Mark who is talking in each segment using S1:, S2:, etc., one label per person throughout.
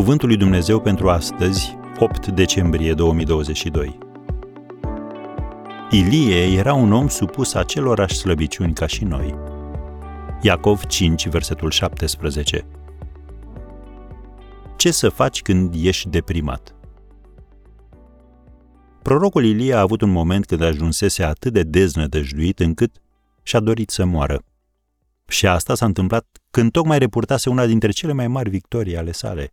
S1: Cuvântul lui Dumnezeu pentru astăzi, 8 decembrie 2022. Ilie era un om supus acelorași slăbiciuni ca și noi. Iacov 5, versetul 17. Ce să faci când ești deprimat? Prorocul Ilie a avut un moment când ajunsese atât de deznădăjduit încât și-a dorit să moară. Și asta s-a întâmplat când tocmai repurtase una dintre cele mai mari victorii ale sale.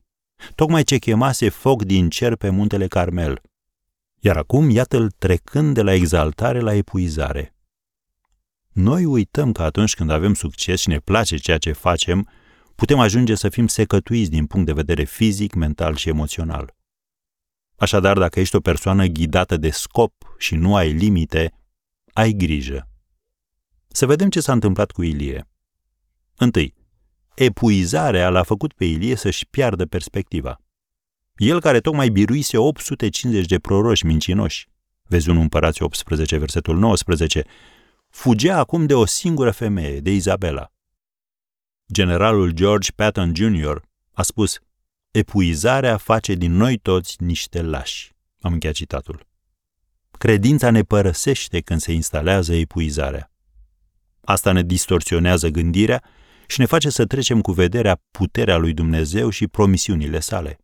S1: Tocmai ce chemase foc din cer pe muntele Carmel. Iar acum, iată-l trecând de la exaltare la epuizare. Noi uităm că atunci când avem succes și ne place ceea ce facem, putem ajunge să fim secătuiți din punct de vedere fizic, mental și emoțional. Așadar, dacă ești o persoană ghidată de scop și nu ai limite, ai grijă. Să vedem ce s-a întâmplat cu Ilie. Întâi, epuizarea l-a făcut pe Ilie să-și piardă perspectiva. El care tocmai biruise 850 de proroși mincinoși, vezi un împărați 18, versetul 19, fugea acum de o singură femeie, de Izabela. Generalul George Patton Jr. a spus, epuizarea face din noi toți niște lași. Am încheiat citatul. Credința ne părăsește când se instalează epuizarea. Asta ne distorsionează gândirea și ne face să trecem cu vederea puterea lui Dumnezeu și promisiunile sale.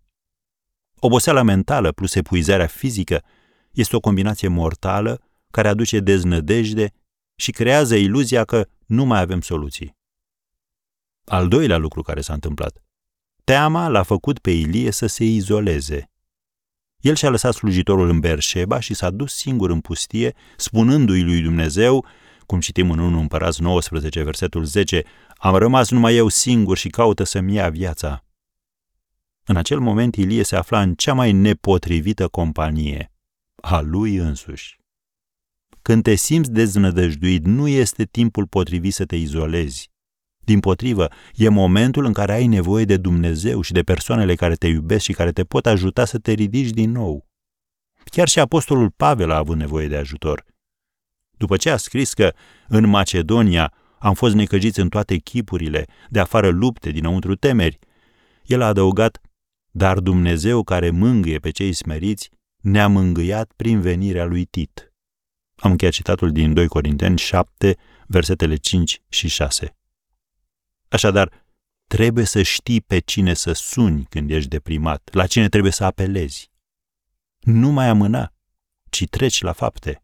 S1: Oboseala mentală plus epuizarea fizică este o combinație mortală care aduce deznădejde și creează iluzia că nu mai avem soluții. Al doilea lucru care s-a întâmplat. Teama l-a făcut pe Ilie să se izoleze. El și-a lăsat slujitorul în Berșeba și s-a dus singur în pustie, spunându-i lui Dumnezeu, cum citim în 1 Împărați 19, versetul 10, am rămas numai eu singur și caută să-mi ia viața. În acel moment Ilie se afla în cea mai nepotrivită companie, a lui însuși. Când te simți deznădăjduit, nu este timpul potrivit să te izolezi. Din potrivă, e momentul în care ai nevoie de Dumnezeu și de persoanele care te iubesc și care te pot ajuta să te ridici din nou. Chiar și apostolul Pavel a avut nevoie de ajutor. După ce a scris că în Macedonia am fost necăjiți în toate chipurile, de afară lupte, dinăuntru temeri, el a adăugat, dar Dumnezeu care mângâie pe cei smeriți, ne-a mângâiat prin venirea lui Tit. Am încheiat citatul din 2 Corinteni 7, versetele 5 și 6. Așadar, trebuie să știi pe cine să suni când ești deprimat, la cine trebuie să apelezi. Nu mai amâna, ci treci la fapte.